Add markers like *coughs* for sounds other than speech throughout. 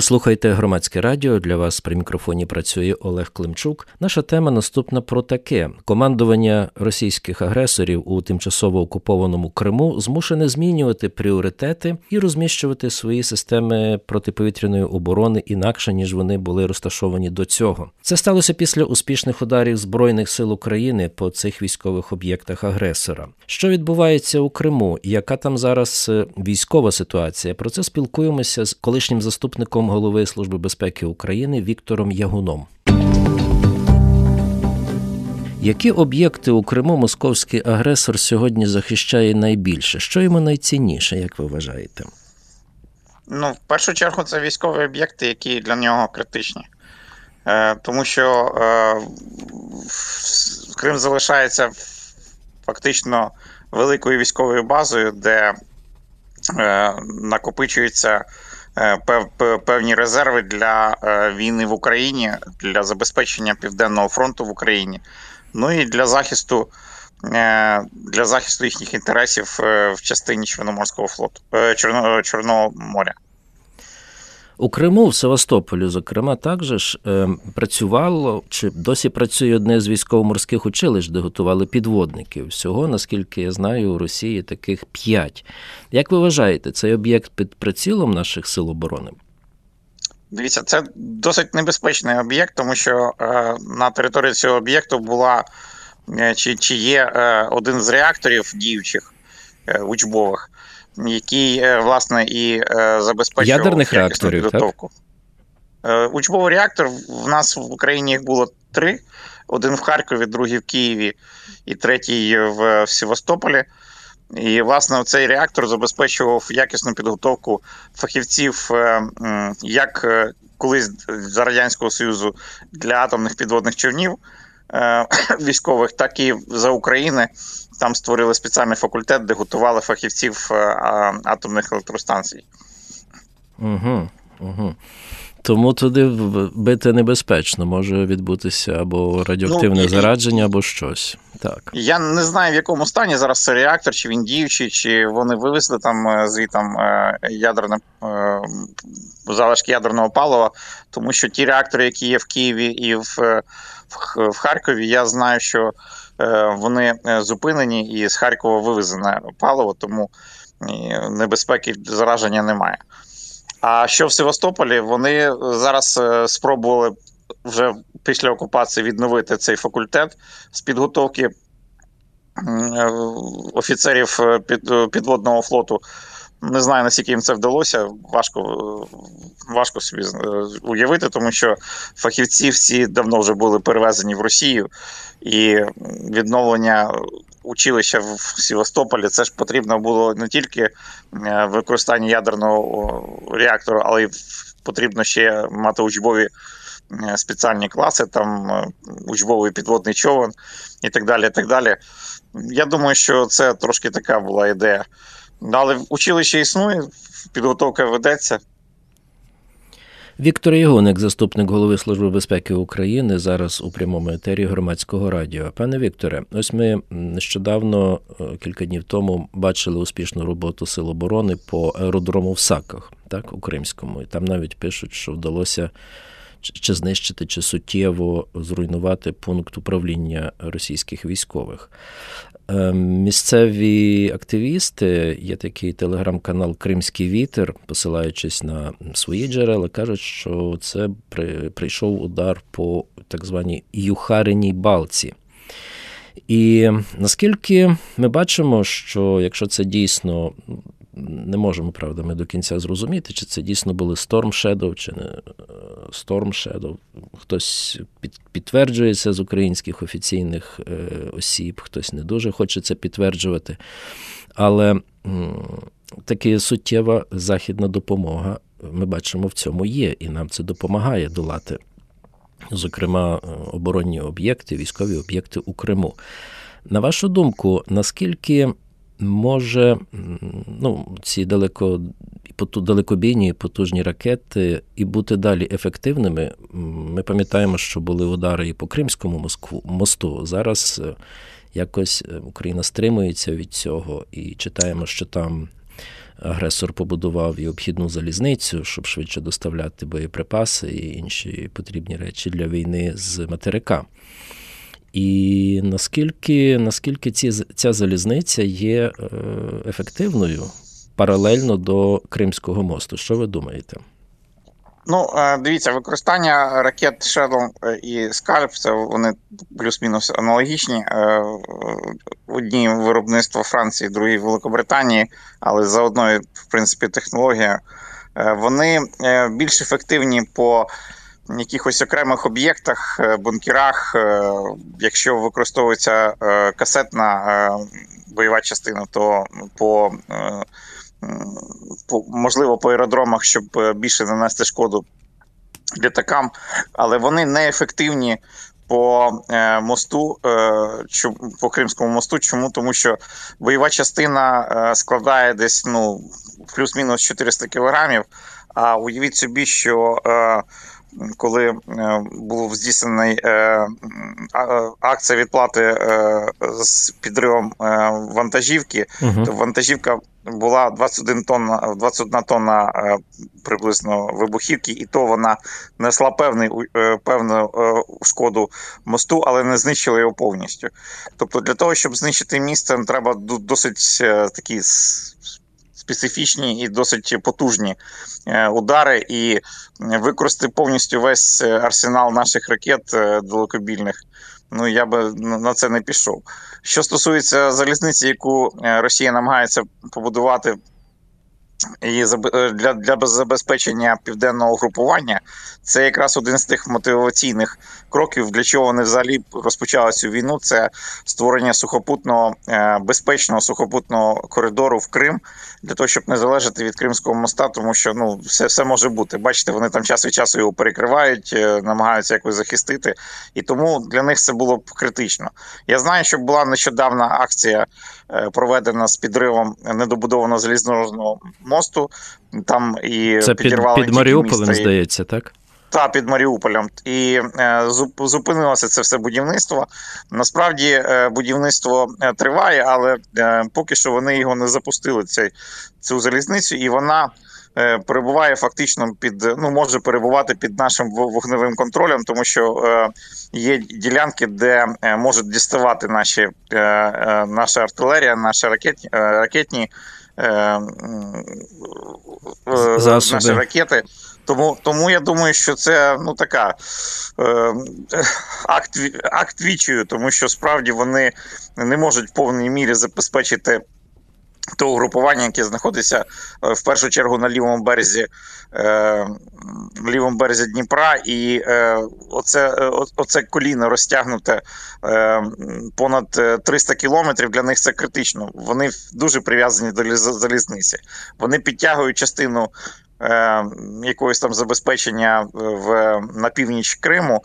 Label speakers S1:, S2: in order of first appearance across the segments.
S1: Ви слухаєте громадське радіо. Для вас при мікрофоні працює Олег Климчук. Наша тема наступна про таке: командування російських агресорів у тимчасово окупованому Криму змушене змінювати пріоритети і розміщувати свої системи протиповітряної оборони інакше ніж вони були розташовані до цього. Це сталося після успішних ударів збройних сил України по цих військових об'єктах агресора. Що відбувається у Криму? Яка там зараз е, військова ситуація? Про це спілкуємося з колишнім заступником заступником голови Служби безпеки України Віктором Ягуном. Які об'єкти у Криму московський агресор сьогодні захищає найбільше? Що йому найцінніше, як ви вважаєте?
S2: Ну, в першу чергу, це військові об'єкти, які для нього критичні. Е, Тому що е, Крим залишається фактично великою військовою базою, де е, накопичується певні резерви для е, війни в Україні, для забезпечення Південного фронту в Україні, ну і для захисту е, для захисту їхніх інтересів в частині Чорноморського флоту Чорного моря.
S1: У Криму, в Севастополі, зокрема, також е, працювало чи досі працює одне з військово-морських училищ, де готували підводників. Всього, наскільки я знаю, у Росії таких п'ять. Як ви вважаєте, цей об'єкт під прицілом наших сил оборони?
S2: Дивіться, це досить небезпечний об'єкт, тому що е, на території цього об'єкту була е, чи чи є е, один з реакторів діючих е, учбових який е, власне і е, забезпечував
S1: ядерних реакторів
S2: підготовку. Так? Е, учбовий реактор в нас в Україні їх було три: один в Харкові, другий в Києві і третій в Севастополі. І, власне, цей реактор забезпечував якісну підготовку фахівців, як колись за Радянського Союзу для атомних підводних човнів *coughs* військових, так і за України там створили спеціальний факультет, де готували фахівців е, атомних електростанцій.
S1: Угу, угу. Тому туди бити небезпечно, може відбутися або радіоактивне ну, зарадження, або щось. Так.
S2: Я не знаю, в якому стані зараз цей реактор, чи він діючий, чи вони вивезли там е, звітом е, ядерне залишки ядерного палива, тому що ті реактори, які є в Києві і в, в, в Харкові, я знаю, що Е, вони е, зупинені і з Харкова вивезене паливо, тому небезпеки зараження немає. А що в Севастополі, вони зараз е, спробували вже після окупації відновити цей факультет з підготовки офіцерів підводного флоту. Не знаю, наскільки їм це вдалося. Важко важко собі уявити, тому що фахівці всі давно вже були перевезені в Росію і відновлення училища в Севастополі це ж потрібно було не тільки е, використання ядерного реактору, але й потрібно ще мати учбові е, спеціальні класи, там е, учбовий підводний човен і так далі. і так далі. Я думаю, що це трошки така була ідея. Але училище існує, підготовка ведеться.
S1: Віктор Єгоник, заступник голови Служби безпеки України, зараз у прямому етері громадського радіо. Пане Вікторе, ось ми нещодавно, е, кілька днів тому, бачили успішну роботу Сил оборони по аеродрому в Саках, так, у Кримському. І там навіть пишуть, що вдалося чи знищити, чи суттєво зруйнувати пункт управління російських військових. Ем, місцеві активісти, є такий телеграм-канал Кримський Вітер, посилаючись на свої джерела, кажуть, що це прийшов удар по так званій Юхариній балці. І наскільки ми бачимо, що якщо це дійсно не можемо, правда, ми до кінця зрозуміти, чи це дійсно були Storm Shadow, чи не е, Storm Shadow. Хтось підтверджується з українських офіційних е, осіб, хтось не дуже хоче це підтверджувати. Але така суттєва західна допомога, ми бачимо, в цьому є, і нам це допомагає долати, зокрема, е, оборонні об'єкти, військові об'єкти у Криму. На вашу думку, наскільки може ну, ці далеко далекобійні потужні ракети і бути далі ефективними. Ми пам'ятаємо, що були удари і по Кримському Москву, мосту. Зараз е, якось е, Україна стримується від цього і читаємо, що там агресор побудував і обхідну залізницю, щоб швидше доставляти боєприпаси і інші потрібні речі для війни з материка. І наскільки наскільки ці, ця залізниця є е, ефективною паралельно до Кримського мосту? Що ви думаєте?
S2: Ну, е, дивіться, використання ракет Shadow і Скальп це вони плюс-мінус аналогічні. Е, одні виробництво Франції, другі Великобританії, але за одною, в принципі, технологією. Вони більш ефективні по якихось окремих об'єктах, бункерах. Якщо використовується касетна бойова частина, то по можливо по аеродромах, щоб е, більше нанести шкоду літакам, але вони неефективні по е, мосту, е, по Кримському мосту. Чому? Тому що бойова частина складає десь ну, плюс-мінус 400 кілограмів. А уявіть собі, що коли був здійснений акція відплати з підривом вантажівки, угу. то вантажівка була 21 тонна, 21 тонна приблизно вибухівки, і то вона несла певний певну шкоду мосту, але не знищила його повністю. Тобто, для того, щоб знищити місце, треба досить такі специфічні і досить потужні е, удари, і використати повністю весь арсенал наших ракет е, далекобільних. Ну я би на це не пішов. Що стосується залізниці, яку е, Росія намагається побудувати і е, для для забезпечення південного групування це якраз один з тих мотиваційних кроків, для чого вони взагалі розпочали цю війну. Це створення сухопутного е, безпечного сухопутного коридору в Крим для того, щоб не залежати від Кримського моста, тому що ну все все може бути. Бачите, вони там час від часу його перекривають, е, намагаються якось захистити, і тому для них це було б критично. Я знаю, що була нещодавна акція проведена з підривом недобудованого залізничного мосту. Там і
S1: Це під, під Маріуполем, здається, так?
S2: Так, під Маріуполем. І е, зупинилося це все будівництво. Насправді е, будівництво е, триває, але поки що вони його не запустили, цей, цю залізницю, і вона. Перебуває фактично під ну може перебувати під нашим вогневим контролем, тому що е, є ділянки, де е, можуть діставати наші е, наша артилерія, наші ракетні ракетні Е, е, Засоби. наші ракети. Тому тому я думаю, що це ну така е, акт акт вічою, тому що справді вони не можуть в повній мірі забезпечити те угрупування, яке знаходиться е, в першу чергу на лівому березі е, лівому березі Дніпра, і е, оце оце коліно розтягнуте понад 300 кілометрів. Для них це критично. Вони дуже прив'язані до залізниці. Вони підтягують частину. Якогось там забезпечення в на північ Криму,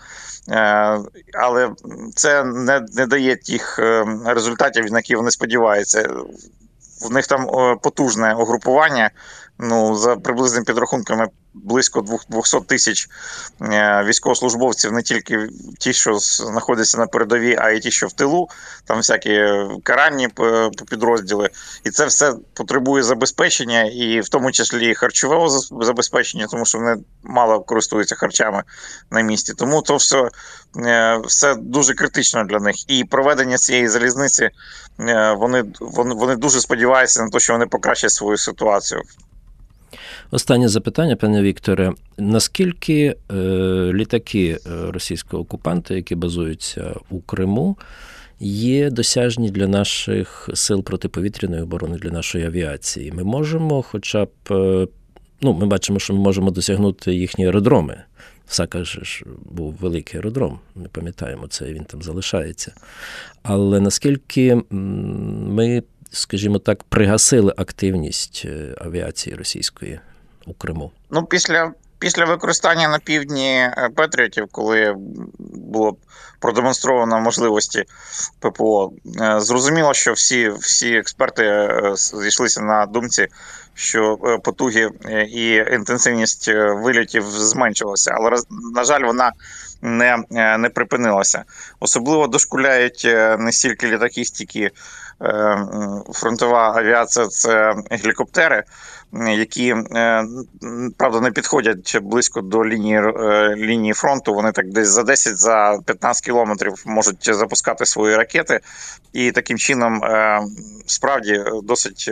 S2: але це не не дає тих результатів, на які вони сподіваються. В них там потужне угрупування. Ну за приблизними підрахунками близько 200 тисяч е, військовослужбовців, не тільки ті, що знаходяться на передовій, а й ті, що в тилу, там всякі каральні підрозділи, і це все потребує забезпечення, і в тому числі харчового забезпечення, тому що вони мало користуються харчами на місці. Тому то все, е, все дуже критично для них. І проведення цієї залізниці е, вони, вони, вони дуже сподіваються на те, що вони покращать свою ситуацію.
S1: Останнє запитання, пане Вікторе. Наскільки е, літаки е, російського окупанта, які базуються у Криму, є досяжні для наших сил протиповітряної оборони, для нашої авіації? Ми можемо, хоча б, е, ну, ми бачимо, що ми можемо досягнути їхні аеродроми. Сака ж був великий аеродром, ми пам'ятаємо це, він там залишається. Але наскільки ми, скажімо так, пригасили активність е, авіації російської у Криму?
S2: Ну, після після використання на півдні е, Петріотів, коли було продемонстровано можливості ППО, е, зрозуміло, що всі всі експерти зійшлися на думці, що потуги і інтенсивність вильотів зменшилася, але на жаль, вона не не припинилася. Особливо дошкуляють не стільки літаки, стільки фронтова авіація це гелікоптери які е, правда не підходять близько до лінії е, лінії фронту. Вони так десь за 10 за 15 кілометрів можуть запускати свої ракети, і таким чином е, справді досить.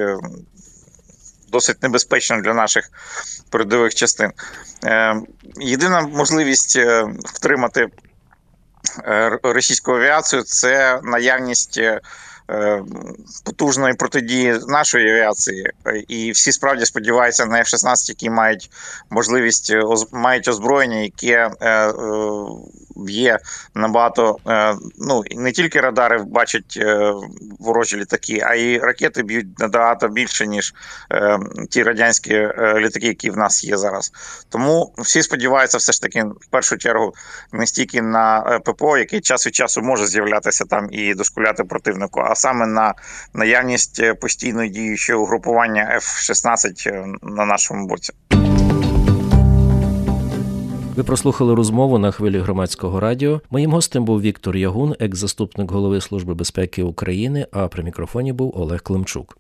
S2: Досить небезпечно для наших передових частин. Єдина можливість втримати російську авіацію це наявність Е, потужної протидії нашої авіації, і всі справді сподіваються на F-16, які мають можливість мають озброєння, яке е, є набагато ну не тільки радари бачать е, ворожі літаки, а й ракети б'ють набагато більше ніж ті радянські літаки, які в нас є зараз. Тому всі сподіваються, все ж таки в першу чергу не стільки на ППО, який час від часу може з'являтися там і дошкуляти противнику а саме на наявність е, постійно діючого угрупування F-16 е, на нашому боці.
S1: Ви прослухали розмову на хвилі громадського радіо. Моїм гостем був Віктор Ягун, екс-заступник голови Служби безпеки України. А при мікрофоні був Олег Климчук.